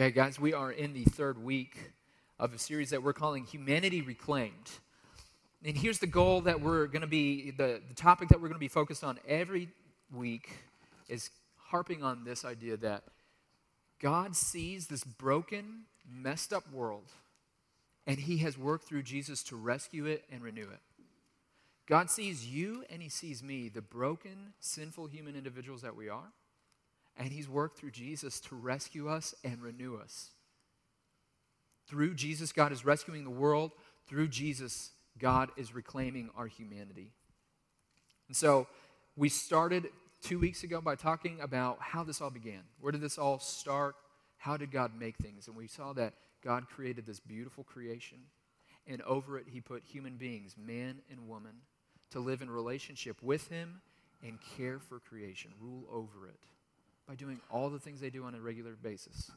Okay, guys, we are in the third week of a series that we're calling Humanity Reclaimed. And here's the goal that we're going to be, the, the topic that we're going to be focused on every week is harping on this idea that God sees this broken, messed up world, and He has worked through Jesus to rescue it and renew it. God sees you and He sees me, the broken, sinful human individuals that we are, and He's worked through Jesus to rescue us and renew us. Through Jesus, God is rescuing the world. Through Jesus, God is reclaiming our humanity. And so we started two weeks ago by talking about how this all began. Where did this all start? How did God make things? And we saw that God created this beautiful creation, and over it, He put human beings, man and woman, to live in relationship with Him and care for creation, rule over it by doing all the things they do on a regular basis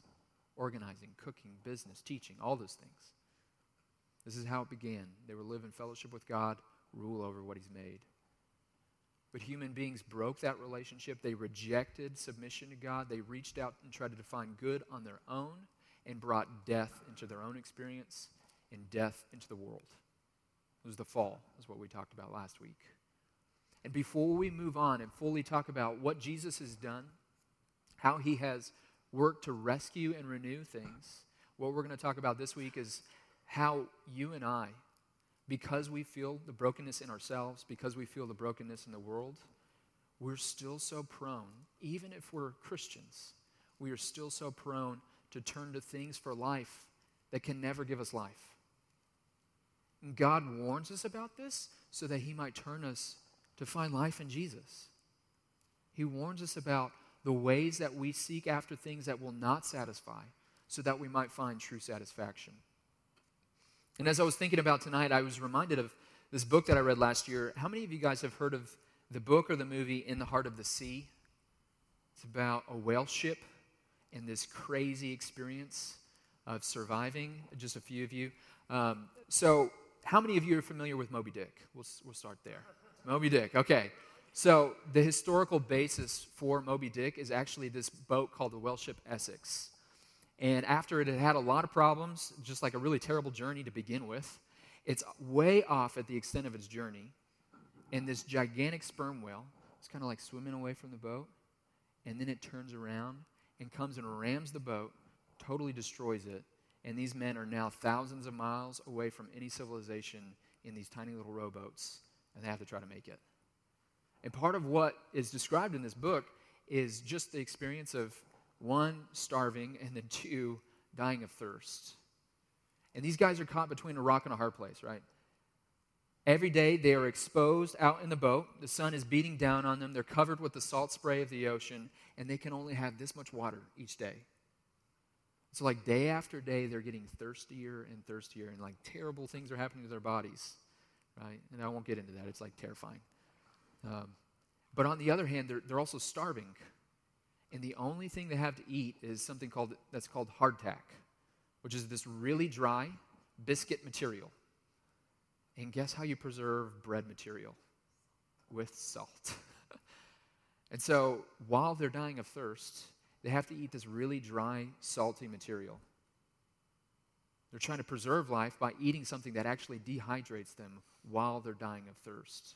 organizing, cooking, business, teaching, all those things. This is how it began. They were living fellowship with God, rule over what He's made. But human beings broke that relationship. They rejected submission to God. They reached out and tried to define good on their own and brought death into their own experience and death into the world. It was the fall, is what we talked about last week. And before we move on and fully talk about what Jesus has done, how he has worked to rescue and renew things, what we're going to talk about this week is how you and I, because we feel the brokenness in ourselves, because we feel the brokenness in the world, we're still so prone, even if we're Christians, we are still so prone to turn to things for life that can never give us life. And God warns us about this so that He might turn us to find life in Jesus. He warns us about the ways that we seek after things that will not satisfy so that we might find true satisfaction. And as I was thinking about tonight, I was reminded of this book that I read last year. How many of you guys have heard of the book or the movie In the Heart of the Sea? It's about a whale ship and this crazy experience of surviving. Just a few of you. Um, so, how many of you are familiar with Moby Dick? We'll, we'll start there. Moby Dick, okay. So, the historical basis for Moby Dick is actually this boat called the whale ship Essex. And after it had had a lot of problems, just like a really terrible journey to begin with, it's way off at the extent of its journey. And this gigantic sperm whale is kind of like swimming away from the boat. And then it turns around and comes and rams the boat, totally destroys it. And these men are now thousands of miles away from any civilization in these tiny little rowboats, and they have to try to make it. And part of what is described in this book is just the experience of one, starving, and then two, dying of thirst. And these guys are caught between a rock and a hard place, right? Every day they are exposed out in the boat. The sun is beating down on them. They're covered with the salt spray of the ocean, and they can only have this much water each day. So, like day after day, they're getting thirstier and thirstier, and like terrible things are happening to their bodies, right? And I won't get into that. It's like terrifying. Um, but on the other hand, they're, they're also starving and the only thing they have to eat is something called that's called hardtack, which is this really dry biscuit material. And guess how you preserve bread material? With salt. and so while they're dying of thirst, they have to eat this really dry, salty material. They're trying to preserve life by eating something that actually dehydrates them while they're dying of thirst.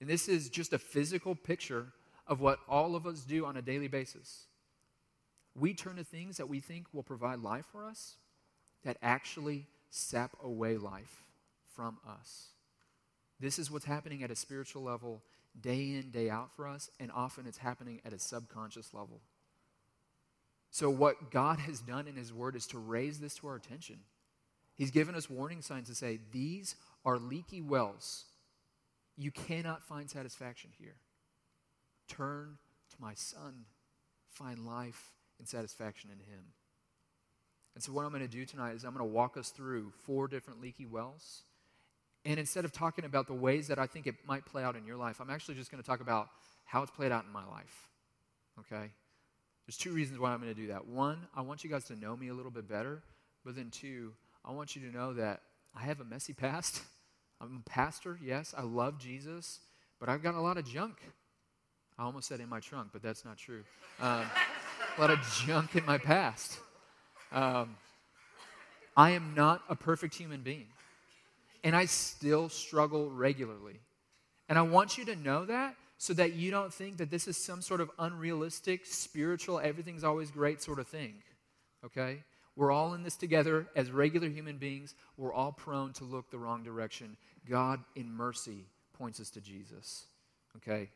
And this is just a physical picture of what all of us do on a daily basis. We turn to things that we think will provide life for us that actually sap away life from us. This is what's happening at a spiritual level day in, day out for us, and often it's happening at a subconscious level. So, what God has done in His Word is to raise this to our attention. He's given us warning signs to say, These are leaky wells. You cannot find satisfaction here. Turn to my son. Find life and satisfaction in him. And so, what I'm going to do tonight is I'm going to walk us through four different leaky wells. And instead of talking about the ways that I think it might play out in your life, I'm actually just going to talk about how it's played out in my life. Okay? There's two reasons why I'm going to do that. One, I want you guys to know me a little bit better. But then, two, I want you to know that I have a messy past. I'm a pastor, yes. I love Jesus, but I've got a lot of junk I almost said in my trunk, but that's not true. Um, a lot of junk in my past. Um, I am not a perfect human being, and I still struggle regularly. And I want you to know that so that you don't think that this is some sort of unrealistic, spiritual, everything's always great sort of thing. Okay? We're all in this together as regular human beings. We're all prone to look the wrong direction. God, in mercy, points us to Jesus. Okay?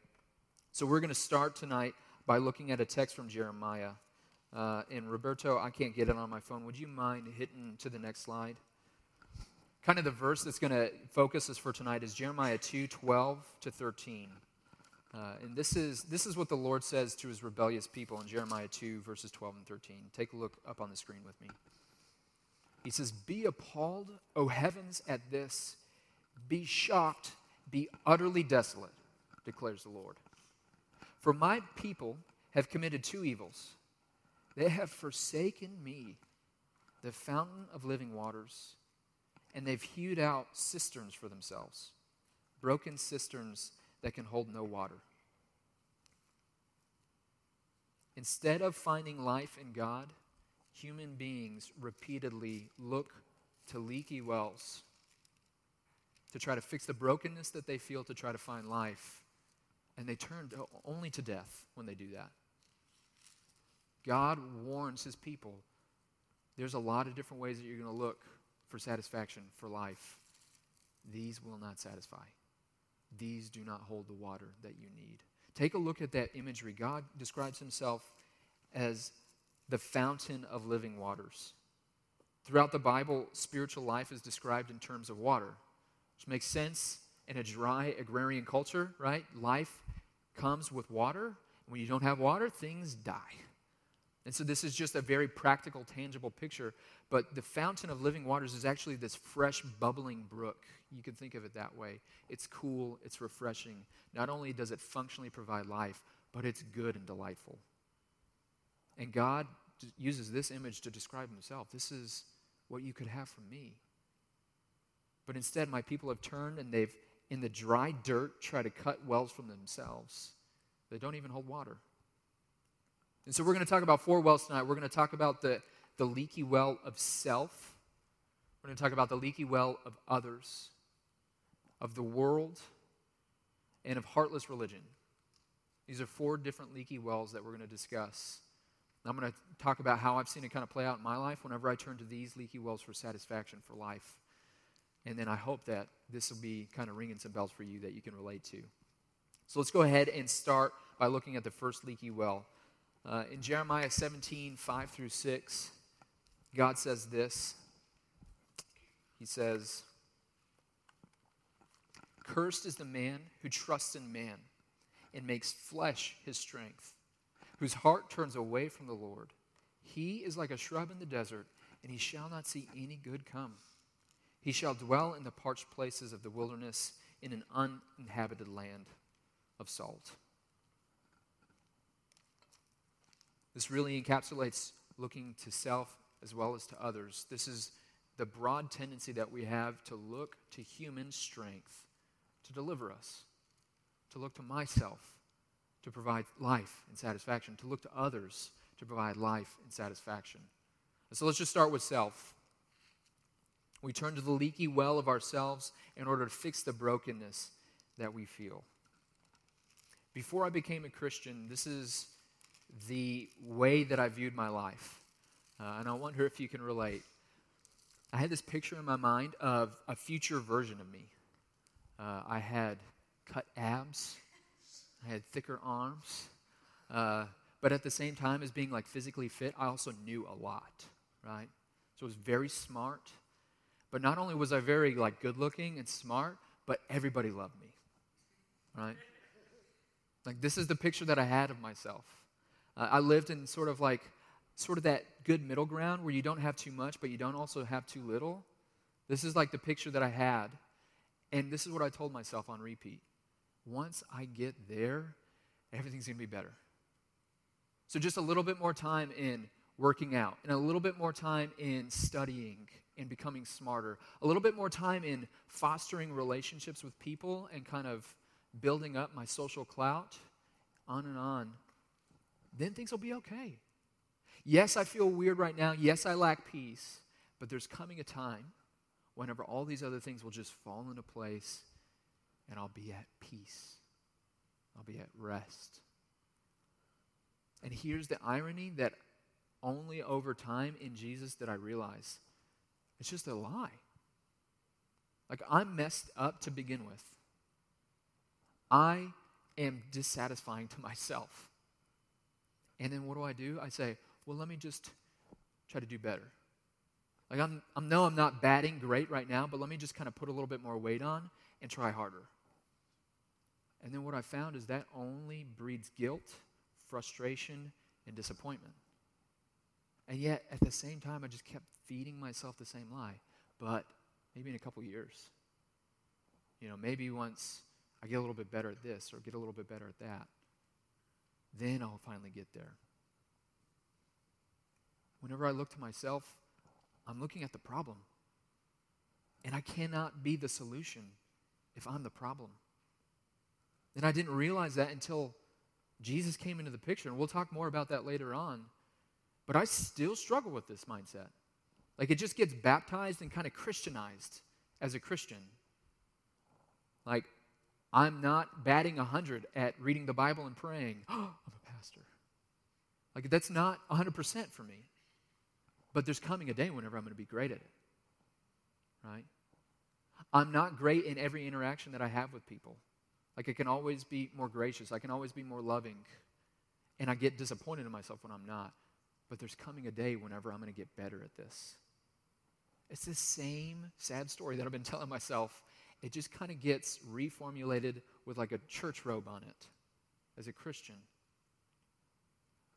So we're going to start tonight by looking at a text from Jeremiah. Uh, and Roberto, I can't get it on my phone. Would you mind hitting to the next slide? Kind of the verse that's going to focus us for tonight is Jeremiah 2 12 to 13. Uh, and this is, this is what the Lord says to his rebellious people in Jeremiah 2, verses 12 and 13. Take a look up on the screen with me. He says, Be appalled, O heavens, at this. Be shocked, be utterly desolate, declares the Lord. For my people have committed two evils. They have forsaken me, the fountain of living waters, and they've hewed out cisterns for themselves, broken cisterns that can hold no water. Instead of finding life in God, human beings repeatedly look to leaky wells to try to fix the brokenness that they feel to try to find life. And they turn only to death when they do that. God warns his people there's a lot of different ways that you're going to look for satisfaction for life. These will not satisfy. These do not hold the water that you need. Take a look at that imagery. God describes himself as the fountain of living waters. Throughout the Bible, spiritual life is described in terms of water, which makes sense in a dry agrarian culture, right? Life comes with water. When you don't have water, things die. And so this is just a very practical, tangible picture. But the fountain of living waters is actually this fresh, bubbling brook. You can think of it that way. It's cool, it's refreshing. Not only does it functionally provide life, but it's good and delightful. And God uses this image to describe himself. This is what you could have from me. But instead, my people have turned and they've, in the dry dirt, tried to cut wells from themselves. They don't even hold water. And so we're going to talk about four wells tonight. We're going to talk about the, the leaky well of self. We're going to talk about the leaky well of others, of the world, and of heartless religion. These are four different leaky wells that we're going to discuss. I'm going to talk about how I've seen it kind of play out in my life whenever I turn to these leaky wells for satisfaction for life. And then I hope that this will be kind of ringing some bells for you that you can relate to. So let's go ahead and start by looking at the first leaky well. Uh, in Jeremiah 17, 5 through 6, God says this. He says, Cursed is the man who trusts in man and makes flesh his strength, whose heart turns away from the Lord. He is like a shrub in the desert, and he shall not see any good come. He shall dwell in the parched places of the wilderness in an uninhabited land of salt. This really encapsulates looking to self as well as to others. This is the broad tendency that we have to look to human strength to deliver us, to look to myself to provide life and satisfaction, to look to others to provide life and satisfaction. So let's just start with self. We turn to the leaky well of ourselves in order to fix the brokenness that we feel. Before I became a Christian, this is the way that I viewed my life. Uh, and I wonder if you can relate. I had this picture in my mind of a future version of me. Uh, I had cut abs, I had thicker arms, uh, but at the same time as being like physically fit, I also knew a lot, right? So I was very smart. But not only was I very like good looking and smart, but everybody loved me, right? Like this is the picture that I had of myself. Uh, I lived in sort of like, sort of that good middle ground where you don't have too much, but you don't also have too little. This is like the picture that I had. And this is what I told myself on repeat. Once I get there, everything's going to be better. So just a little bit more time in working out, and a little bit more time in studying and becoming smarter, a little bit more time in fostering relationships with people and kind of building up my social clout, on and on then things will be okay. Yes, I feel weird right now. Yes, I lack peace. But there's coming a time whenever all these other things will just fall into place and I'll be at peace. I'll be at rest. And here's the irony that only over time in Jesus did I realize it's just a lie. Like, I'm messed up to begin with. I am dissatisfying to myself. And then what do I do? I say, well, let me just try to do better. Like, I'm, I know I'm not batting great right now, but let me just kind of put a little bit more weight on and try harder. And then what I found is that only breeds guilt, frustration, and disappointment. And yet, at the same time, I just kept feeding myself the same lie. But maybe in a couple years, you know, maybe once I get a little bit better at this or get a little bit better at that, then I'll finally get there. Whenever I look to myself, I'm looking at the problem. And I cannot be the solution if I'm the problem. And I didn't realize that until Jesus came into the picture. And we'll talk more about that later on. But I still struggle with this mindset. Like it just gets baptized and kind of Christianized as a Christian. Like, I'm not batting 100 at reading the Bible and praying. I'm a pastor. Like, that's not 100% for me. But there's coming a day whenever I'm going to be great at it. Right? I'm not great in every interaction that I have with people. Like, I can always be more gracious, I can always be more loving. And I get disappointed in myself when I'm not. But there's coming a day whenever I'm going to get better at this. It's the same sad story that I've been telling myself. It just kind of gets reformulated with like a church robe on it as a Christian.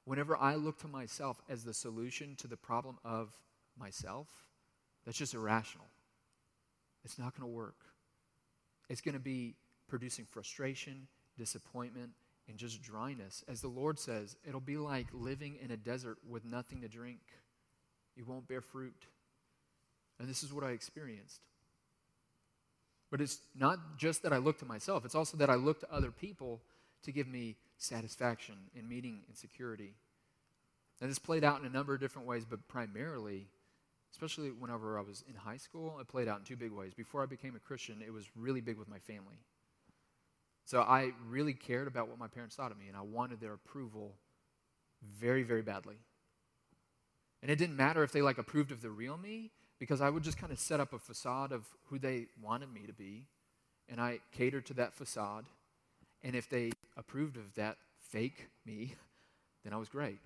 Whenever I look to myself as the solution to the problem of myself, that's just irrational. It's not going to work. It's going to be producing frustration, disappointment, and just dryness. As the Lord says, it'll be like living in a desert with nothing to drink. You won't bear fruit. And this is what I experienced. But it's not just that I look to myself, it's also that I look to other people to give me satisfaction in meeting insecurity. And this played out in a number of different ways, but primarily, especially whenever I was in high school, it played out in two big ways. Before I became a Christian, it was really big with my family. So I really cared about what my parents thought of me, and I wanted their approval very, very badly. And it didn't matter if they like approved of the real me, because I would just kind of set up a facade of who they wanted me to be, and I catered to that facade. And if they approved of that fake me, then I was great.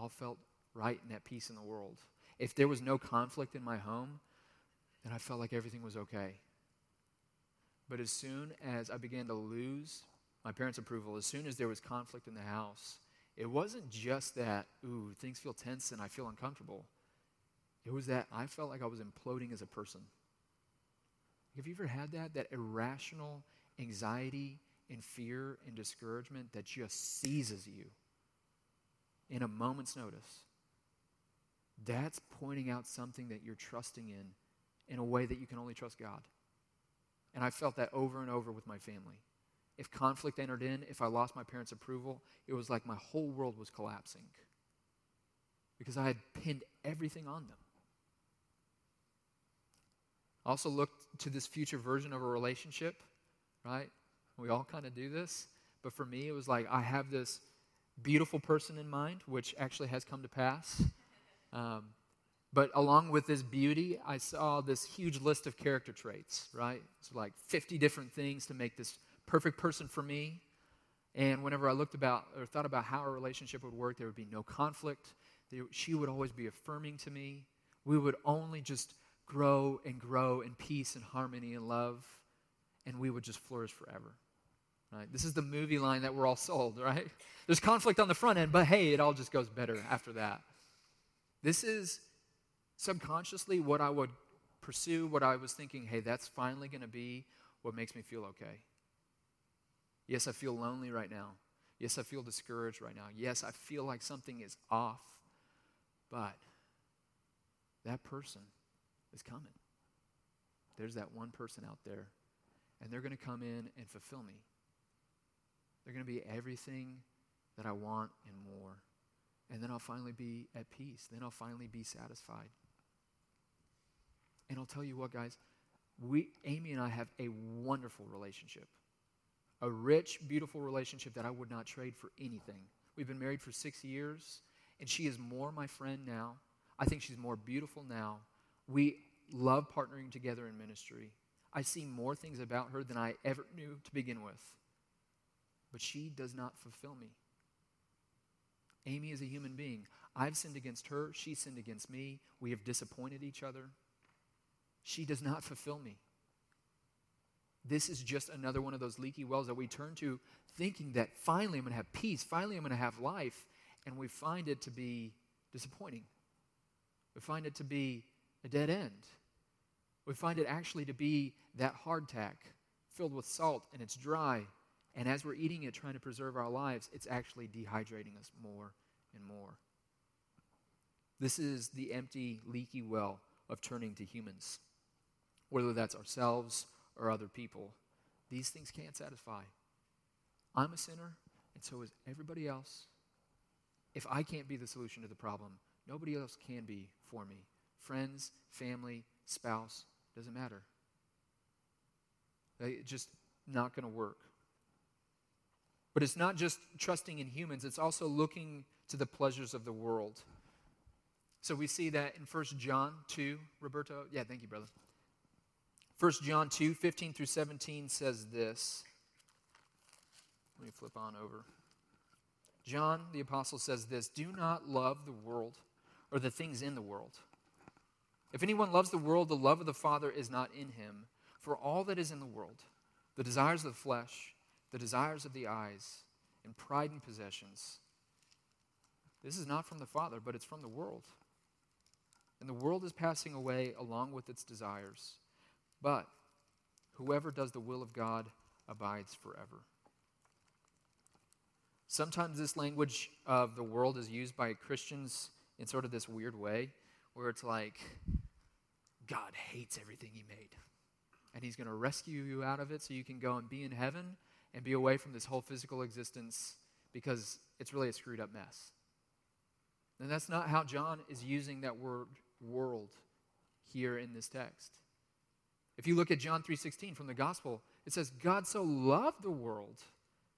All felt right and at peace in the world. If there was no conflict in my home, then I felt like everything was okay. But as soon as I began to lose my parents' approval, as soon as there was conflict in the house, it wasn't just that, ooh, things feel tense and I feel uncomfortable. It was that I felt like I was imploding as a person. Have you ever had that? That irrational anxiety and fear and discouragement that just seizes you in a moment's notice. That's pointing out something that you're trusting in in a way that you can only trust God. And I felt that over and over with my family. If conflict entered in, if I lost my parents' approval, it was like my whole world was collapsing because I had pinned everything on them. Also looked to this future version of a relationship, right? We all kind of do this. But for me, it was like I have this beautiful person in mind, which actually has come to pass. Um, but along with this beauty, I saw this huge list of character traits, right? It's like 50 different things to make this perfect person for me. And whenever I looked about or thought about how a relationship would work, there would be no conflict. She would always be affirming to me. We would only just grow and grow in peace and harmony and love, and we would just flourish forever. Right? This is the movie line that we're all sold, right? There's conflict on the front end, but hey, it all just goes better after that. This is subconsciously what I would pursue, what I was thinking, hey, that's finally going to be what makes me feel okay. Yes, I feel lonely right now. Yes, I feel discouraged right now. Yes, I feel like something is off. But that person is coming. There's that one person out there, and they're going to come in and fulfill me. They're going to be everything that I want and more. And then I'll finally be at peace. Then I'll finally be satisfied. And I'll tell you what, guys, we, Amy and I have a wonderful relationship. A rich, beautiful relationship that I would not trade for anything. We've been married for six years, and she is more my friend now. I think she's more beautiful now. We love partnering together in ministry. I see more things about her than I ever knew to begin with. But she does not fulfill me. Amy is a human being. I've sinned against her. She sinned against me. We have disappointed each other. She does not fulfill me. This is just another one of those leaky wells that we turn to thinking that finally I'm going to have peace, finally I'm going to have life, and we find it to be disappointing. We find it to be a dead end. We find it actually to be that hardtack filled with salt and it's dry. And as we're eating it, trying to preserve our lives, it's actually dehydrating us more and more. This is the empty, leaky well of turning to humans, whether that's ourselves or other people. These things can't satisfy. I'm a sinner, and so is everybody else. If I can't be the solution to the problem, nobody else can be for me. Friends, family, spouse, doesn't matter. It's just not going to work. But it's not just trusting in humans, it's also looking to the pleasures of the world. So we see that in 1 John 2, Roberto. Yeah, thank you, brother. 1 John 2, 15 through 17 says this. Let me flip on over. John the Apostle says this Do not love the world or the things in the world. If anyone loves the world, the love of the Father is not in him. For all that is in the world, the desires of the flesh, the desires of the eyes, and pride in possessions, this is not from the Father, but it's from the world. And the world is passing away along with its desires. But whoever does the will of God abides forever. Sometimes this language of the world is used by Christians in sort of this weird way, where it's like, God hates everything He made. And He's going to rescue you out of it so you can go and be in heaven and be away from this whole physical existence because it's really a screwed up mess. And that's not how John is using that word world here in this text. If you look at John 3:16 from the gospel, it says God so loved the world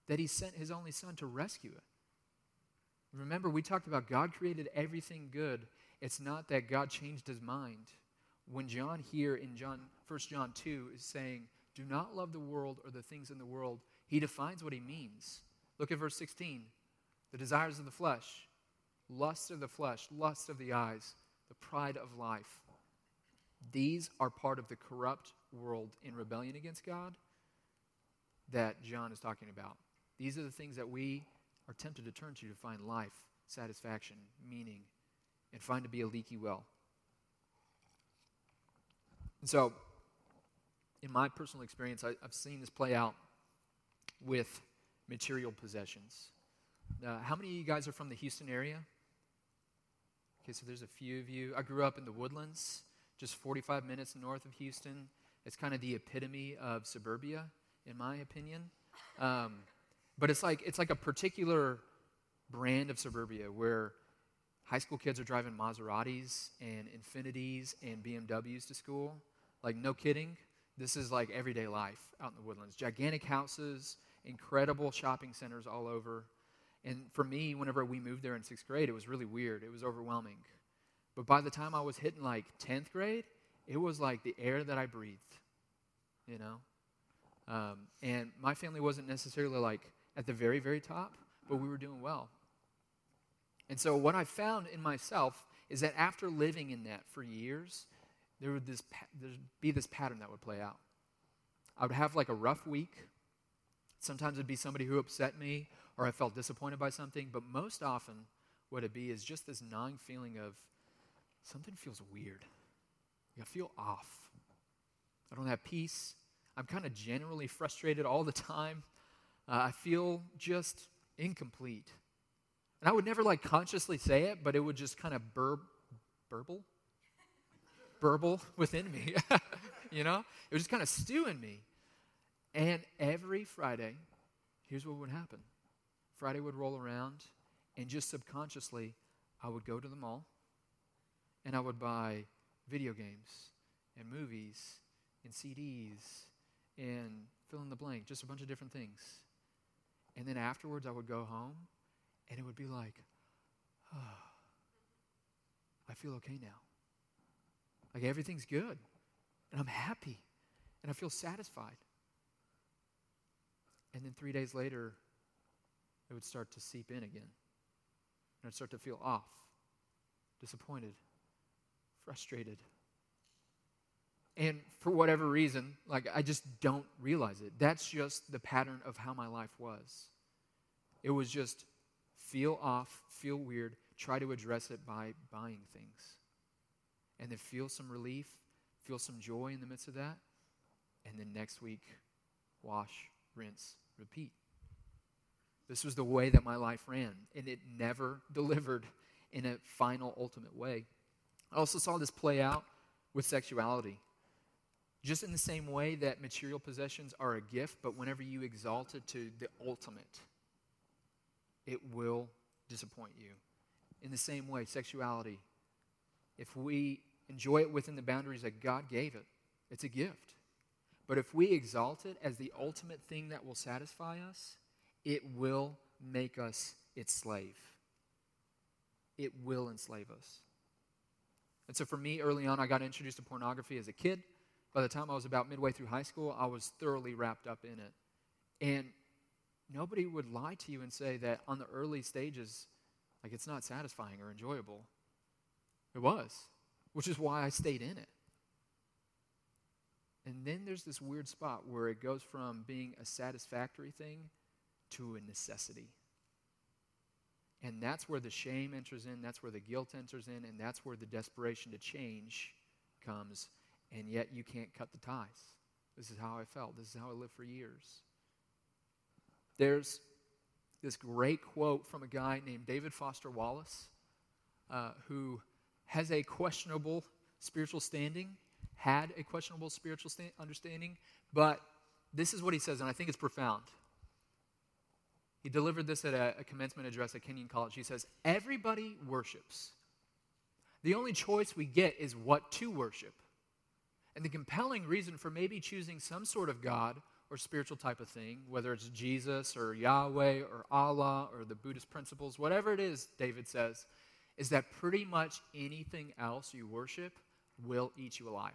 that he sent his only son to rescue it. Remember we talked about God created everything good. It's not that God changed his mind. When John here in John 1 John 2 is saying, "Do not love the world or the things in the world," he defines what he means. Look at verse 16. The desires of the flesh, lust of the flesh, lust of the eyes, the pride of life. These are part of the corrupt world in rebellion against God that John is talking about. These are the things that we are tempted to turn to to find life, satisfaction, meaning, and find to be a leaky well. And so, in my personal experience, I, have seen this play out with material possessions. Uh, how many of you guys are from the Houston area? Okay, so there's a few of you. I grew up in the woodlands, just 45 minutes north of Houston. It's kind of the epitome of suburbia, in my opinion. Um, but it's like it's like a particular brand of suburbia where high school kids are driving Maseratis and Infinitis and BMWs to school. Like no kidding, this is like everyday life out in the woodlands. Gigantic houses, incredible shopping centers all over. And for me, whenever we moved there in sixth grade, it was really weird. It was overwhelming. But by the time I was hitting like 10th grade, it was like the air that I breathed, you know? Um, and my family wasn't necessarily like at the very, very top, but we were doing well. And so what I found in myself is that after living in that for years, there would this, there'd be this pattern that would play out. I would have like a rough week. Sometimes it'd be somebody who upset me or I felt disappointed by something, but most often what it'd be is just this gnawing feeling of something feels weird. I feel off. I don't have peace. I'm kind of generally frustrated all the time. Uh, I feel just incomplete. And I would never like consciously say it, but it would just kind of burb, burble, burble within me. you know, it would just kind of stew in me. And every Friday, here's what would happen Friday would roll around, And just subconsciously, I would go to the mall and I would buy video games and movies and CDs and fill in the blank, just a bunch of different things. And then afterwards, I would go home and it would be like, oh, I feel okay now. Like everything's good and I'm happy and I feel satisfied. And then three days later, it would start to seep in again. And I'd start to feel off, disappointed, frustrated. And for whatever reason, like I just don't realize it. That's just the pattern of how my life was. It was just feel off, feel weird, try to address it by buying things. And then feel some relief, feel some joy in the midst of that. And then next week, wash, rinse, repeat. This was the way that my life ran, and it never delivered in a final, ultimate way. I also saw this play out with sexuality. Just in the same way that material possessions are a gift, but whenever you exalt it to the ultimate, it will disappoint you. In the same way, sexuality, if we enjoy it within the boundaries that God gave it, it's a gift. But if we exalt it as the ultimate thing that will satisfy us, it will make us its slave. It will enslave us. And so for me, early on, I got introduced to pornography as a kid. By the time I was about midway through high school, I was thoroughly wrapped up in it. And nobody would lie to you and say that on the early stages, like it's not satisfying or enjoyable. It was, which is why I stayed in it. And then there's this weird spot where it goes from being a satisfactory thing to a necessity. And that's where the shame enters in, that's where the guilt enters in, and that's where the desperation to change comes. And yet you can't cut the ties. This is how I felt. This is how I lived for years. There's this great quote from a guy named David Foster Wallace, uh, who has a questionable spiritual standing had a questionable spiritual sta- understanding, but this is what he says, and I think it's profound. He delivered this at a, a commencement address at Kenyon College. He says, Everybody worships. The only choice we get is what to worship. And the compelling reason for maybe choosing some sort of God or spiritual type of thing, whether it's Jesus or Yahweh or Allah or the Buddhist principles, whatever it is, David says, is that pretty much anything else you worship will eat you alive.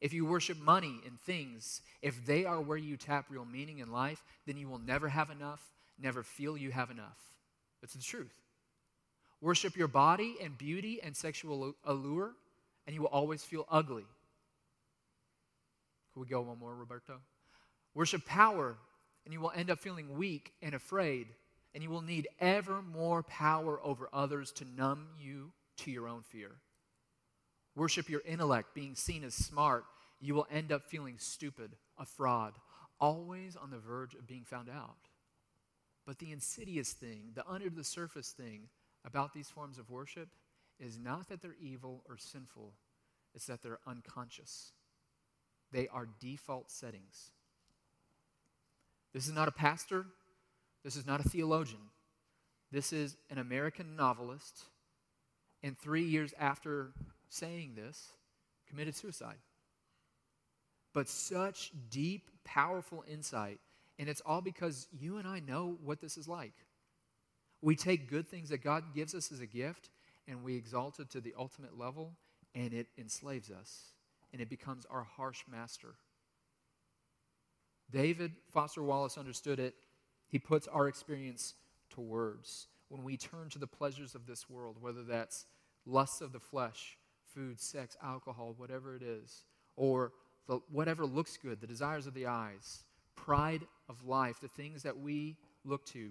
If you worship money and things, if they are where you tap real meaning in life, then you will never have enough, never feel you have enough. That's the truth. Worship your body and beauty and sexual allure, and you will always feel ugly. Could we go one more, Roberto? Worship power, and you will end up feeling weak and afraid, and you will need ever more power over others to numb you to your own fear. Worship your intellect, being seen as smart, you will end up feeling stupid, a fraud, always on the verge of being found out. But the insidious thing, the under the surface thing about these forms of worship is not that they're evil or sinful, it's that they're unconscious. They are default settings. This is not a pastor, this is not a theologian. This is an American novelist, and three years after saying this committed suicide. But such deep, powerful insight. And it's all because you and I know what this is like. We take good things that God gives us as a gift and we exalt it to the ultimate level, and it enslaves us and it becomes our harsh master. David Foster Wallace understood it. He puts our experience to words. When we turn to the pleasures of this world, whether that's lusts of the flesh, food, sex, alcohol, whatever it is, or the, whatever looks good, the desires of the eyes, pride of life, the things that we look to,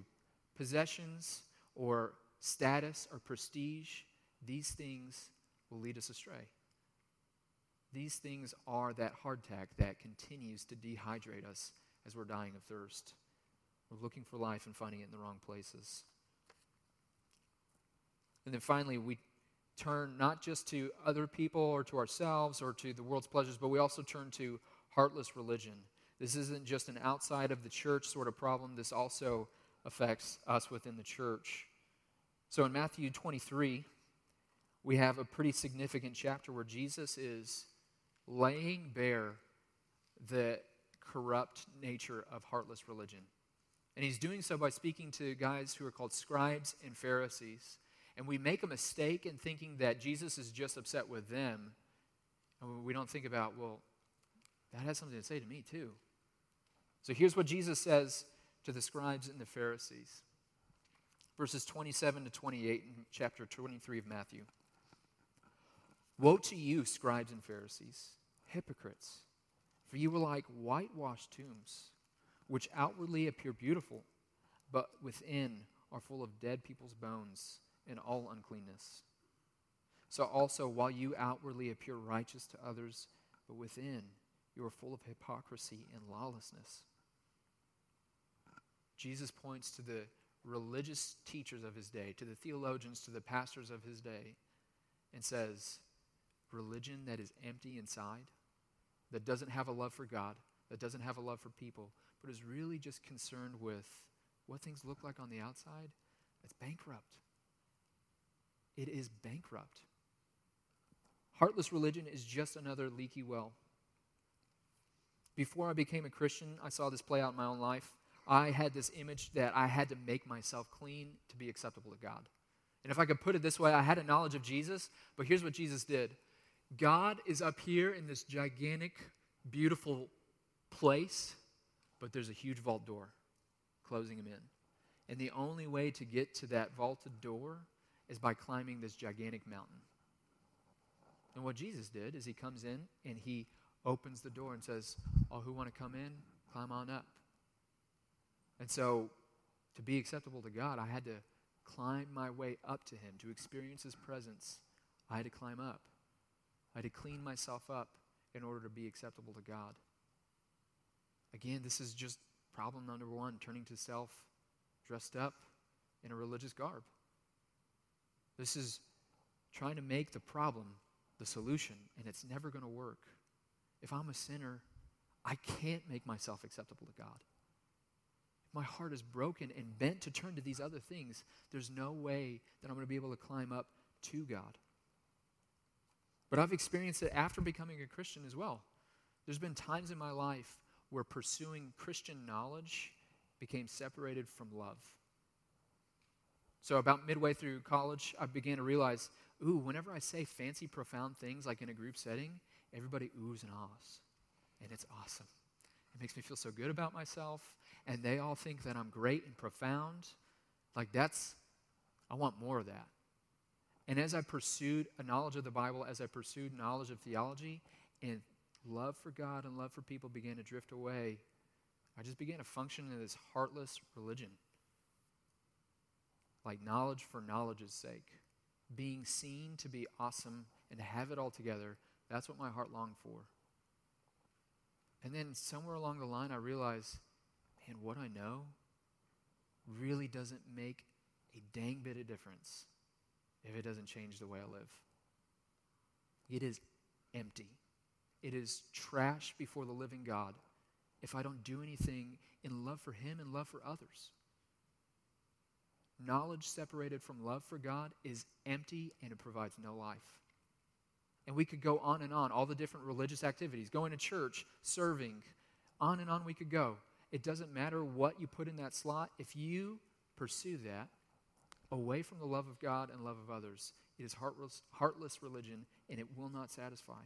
possessions or status or prestige, these things will lead us astray. These things are that hardtack that continues to dehydrate us as we're dying of thirst. We're looking for life and finding it in the wrong places. And then finally, we turn not just to other people or to ourselves or to the world's pleasures, but we also turn to heartless religion. This isn't just an outside of the church sort of problem, this also affects us within the church. So in Matthew 23, we have a pretty significant chapter where Jesus is laying bare the corrupt nature of heartless religion. And he's doing so by speaking to guys who are called scribes and Pharisees. And we make a mistake in thinking that Jesus is just upset with them. And we don't think about, well, that has something to say to me too. So here's what Jesus says to the scribes and the Pharisees verses 27 to 28 in chapter 23 of Matthew. Woe to you, scribes and Pharisees, hypocrites, for you are like whitewashed tombs, which outwardly appear beautiful, but within are full of dead people's bones and all uncleanness. So also, while you outwardly appear righteous to others, but within you are full of hypocrisy and lawlessness. Jesus points to the religious teachers of his day, to the theologians, to the pastors of his day, and says, religion that is empty inside, that doesn't have a love for God, that doesn't have a love for people, but is really just concerned with what things look like on the outside, it's bankrupt. It is bankrupt. Heartless religion is just another leaky well. Before I became a Christian, I saw this play out in my own life. I had this image that I had to make myself clean to be acceptable to God. And if I could put it this way, I had a knowledge of Jesus, but here's what Jesus did God is up here in this gigantic, beautiful place, but there's a huge vault door closing him in. And the only way to get to that vaulted door is by climbing this gigantic mountain. And what Jesus did is he comes in and he opens the door and says, Oh, who want to come in? Climb on up. And so, to be acceptable to God, I had to climb my way up to Him. To experience His presence, I had to climb up. I had to clean myself up in order to be acceptable to God. Again, this is just problem number one turning to self dressed up in a religious garb. This is trying to make the problem the solution, and it's never going to work. If I'm a sinner, I can't make myself acceptable to God. If my heart is broken and bent to turn to these other things, there's no way that I'm going to be able to climb up to God. But I've experienced it after becoming a Christian as well. There's been times in my life where pursuing Christian knowledge became separated from love. So, about midway through college, I began to realize ooh, whenever I say fancy, profound things like in a group setting, everybody oohs and ahs. And it's awesome. It makes me feel so good about myself. And they all think that I'm great and profound. Like, that's, I want more of that. And as I pursued a knowledge of the Bible, as I pursued knowledge of theology, and love for God and love for people began to drift away, I just began to function in this heartless religion. Like knowledge for knowledge's sake. Being seen to be awesome and to have it all together, that's what my heart longed for. And then somewhere along the line, I realized, man, what I know really doesn't make a dang bit of difference if it doesn't change the way I live. It is empty. It is trash before the living God if I don't do anything in love for Him and love for others. Knowledge separated from love for God is empty and it provides no life. And we could go on and on, all the different religious activities, going to church, serving, on and on we could go. It doesn't matter what you put in that slot. If you pursue that, away from the love of God and love of others. It is heartless, heartless religion, and it will not satisfy.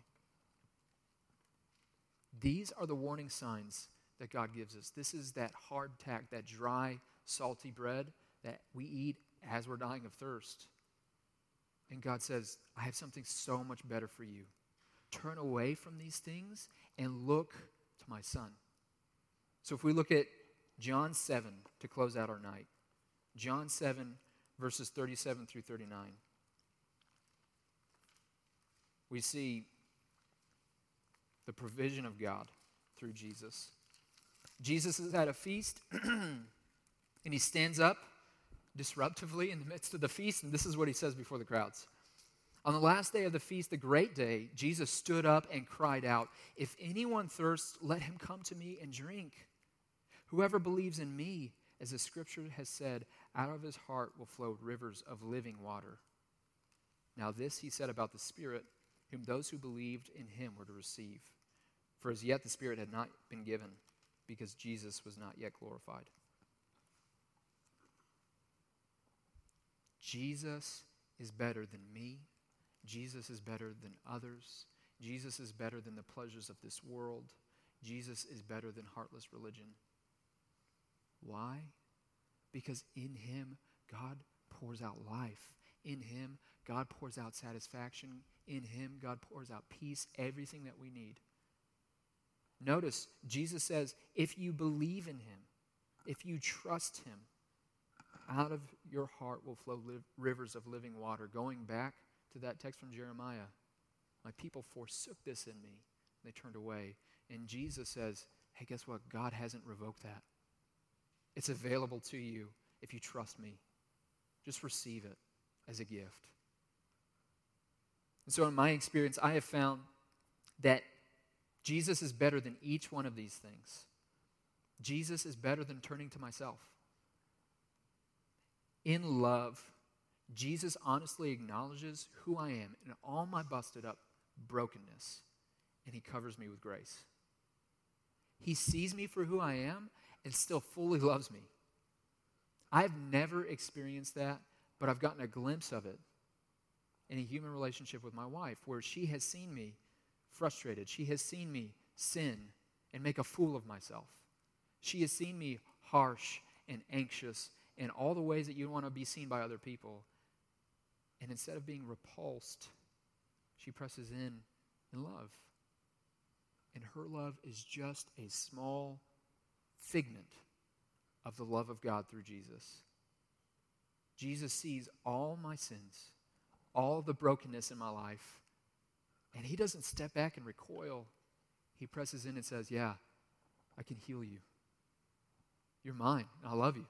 These are the warning signs that God gives us. This is that hard tack, that dry, salty bread that we eat as we're dying of thirst. And God says, I have something so much better for you. Turn away from these things and look to my son. So if we look at John 7 to close out our night, John 7, verses 37 through 39. We see the provision of God through Jesus. Jesus is at a feast, and he stands up disruptively in the midst of the feast, and this is what he says before the crowds. On the last day of the feast, the great day, Jesus stood up and cried out, If anyone thirsts, let him come to me and drink. Whoever believes in me, as the scripture has said, out of his heart will flow rivers of living water. Now, this he said about the Spirit, whom those who believed in him were to receive. For as yet the Spirit had not been given, because Jesus was not yet glorified. Jesus is better than me. Jesus is better than others. Jesus is better than the pleasures of this world. Jesus is better than heartless religion. Why? Because in him, God pours out life. In him, God pours out satisfaction. In him, God pours out peace, everything that we need. Notice, Jesus says, if you believe in him, if you trust him, out of your heart will flow rivers of living water. Going back to that text from Jeremiah, my people forsook this in me. They turned away. And Jesus says, hey, guess what? God hasn't revoked that. It's available to you if you trust me. Just receive it as a gift. And so, in my experience, I have found that Jesus is better than each one of these things. Jesus is better than turning to myself. In love, Jesus honestly acknowledges who I am and all my busted up brokenness, and he covers me with grace. He sees me for who I am and still fully loves me. I've never experienced that, but I've gotten a glimpse of it in a human relationship with my wife where she has seen me frustrated. She has seen me sin and make a fool of myself. She has seen me harsh and anxious in all the ways that you want to be seen by other people. And instead of being repulsed, she presses in in love. And her love is just a small figment of the love of God through Jesus. Jesus sees all my sins, all the brokenness in my life, and he doesn't step back and recoil. He presses in and says, Yeah, I can heal you. You're mine, and I love you.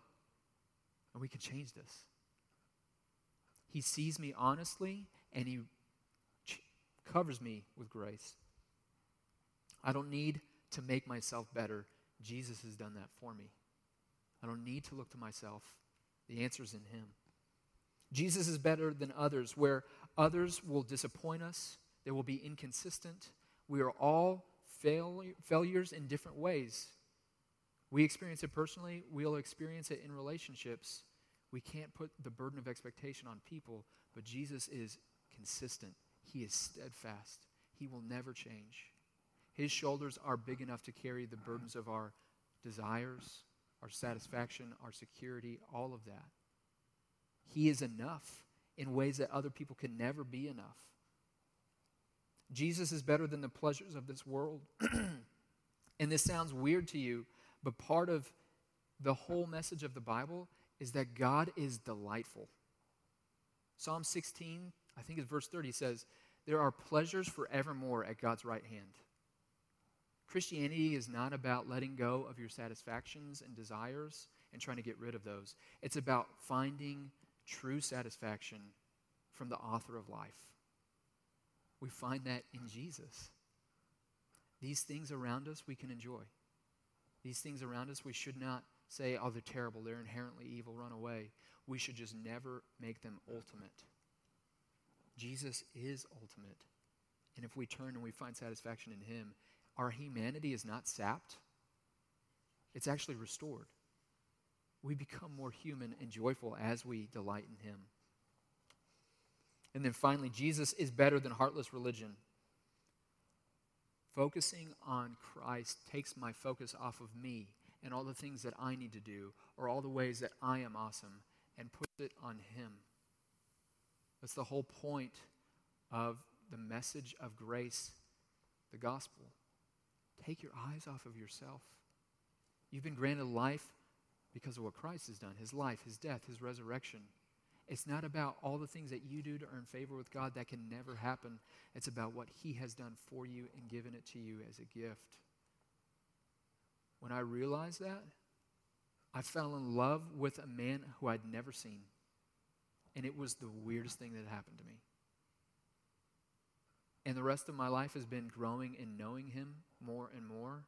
And we can change this. He sees me honestly, and he ch- covers me with grace. I don't need to make myself better. Jesus has done that for me. I don't need to look to myself. The answer is in him. Jesus is better than others, where others will disappoint us, they will be inconsistent. We are all fail- failures in different ways. We experience it personally, we'll experience it in relationships. We can't put the burden of expectation on people, but Jesus is consistent. He is steadfast. He will never change. His shoulders are big enough to carry the burdens of our desires, our satisfaction, our security, all of that. He is enough in ways that other people can never be enough. Jesus is better than the pleasures of this world. and this sounds weird to you, but part of the whole message of the Bible is that God is delightful. Psalm 16, I think it's verse 30, says, There are pleasures forevermore at God's right hand. Christianity is not about letting go of your satisfactions and desires and trying to get rid of those. It's about finding true satisfaction from the author of life. We find that in Jesus. These things around us we can enjoy. These things around us we should not say, oh, they're terrible, they're inherently evil, run away. We should just never make them ultimate. Jesus is ultimate. And if we turn and we find satisfaction in Him, our humanity is not sapped, it's actually restored. We become more human and joyful as we delight in Him. And then finally, Jesus is better than heartless religion. Focusing on Christ takes my focus off of me and all the things that I need to do or all the ways that I am awesome and puts it on Him. That's the whole point of the message of grace, the gospel. Take your eyes off of yourself. You've been granted life because of what Christ has done His life, His death, His resurrection. It's not about all the things that you do to earn favor with God that can never happen. It's about what He has done for you and given it to you as a gift. When I realized that, I fell in love with a man who I'd never seen. And it was the weirdest thing that happened to me. And the rest of my life has been growing and knowing him more and more,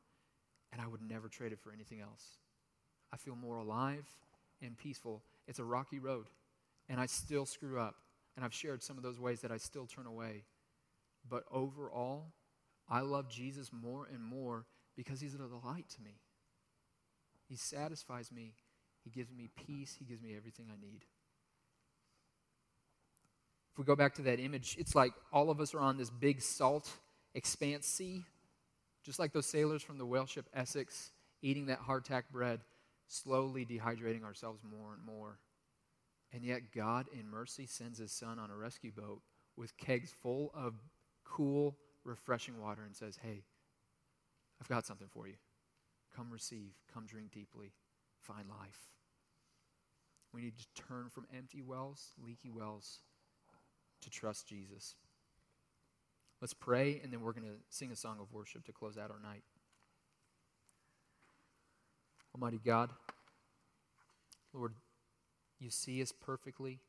and I would never trade it for anything else. I feel more alive and peaceful It's a rocky road, and I still screw up. And I've shared some of those ways that I still turn away. But overall, I love Jesus more and more because he's a delight to me. He satisfies me. He gives me peace. He gives me everything I need. If we go back to that image, it's like all of us are on this big salt expanse sea, just like those sailors from the whale ship Essex eating that hardtack bread, slowly dehydrating ourselves more and more. And yet, God, in mercy, sends his son on a rescue boat with kegs full of cool, refreshing water and says, Hey, I've got something for you. Come receive, come drink deeply, find life. We need to turn from empty wells, leaky wells, to trust Jesus. Let's pray, and then we're going to sing a song of worship to close out our night. Almighty God, Lord, you see us perfectly.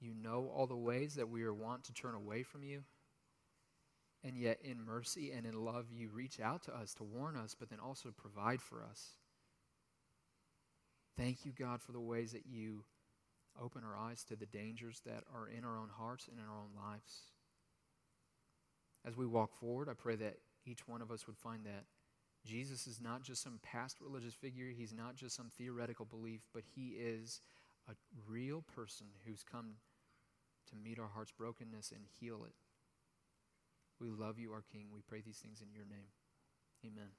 You know all the ways that we are wont to turn away from you. And yet, in mercy and in love, you reach out to us to warn us, but then also provide for us. Thank you, God, for the ways that you open our eyes to the dangers that are in our own hearts and in our own lives. As we walk forward, I pray that each one of us would find that Jesus is not just some past religious figure, he's not just some theoretical belief, but he is a real person who's come to meet our heart's brokenness and heal it. We love you, our King. We pray these things in your name. Amen.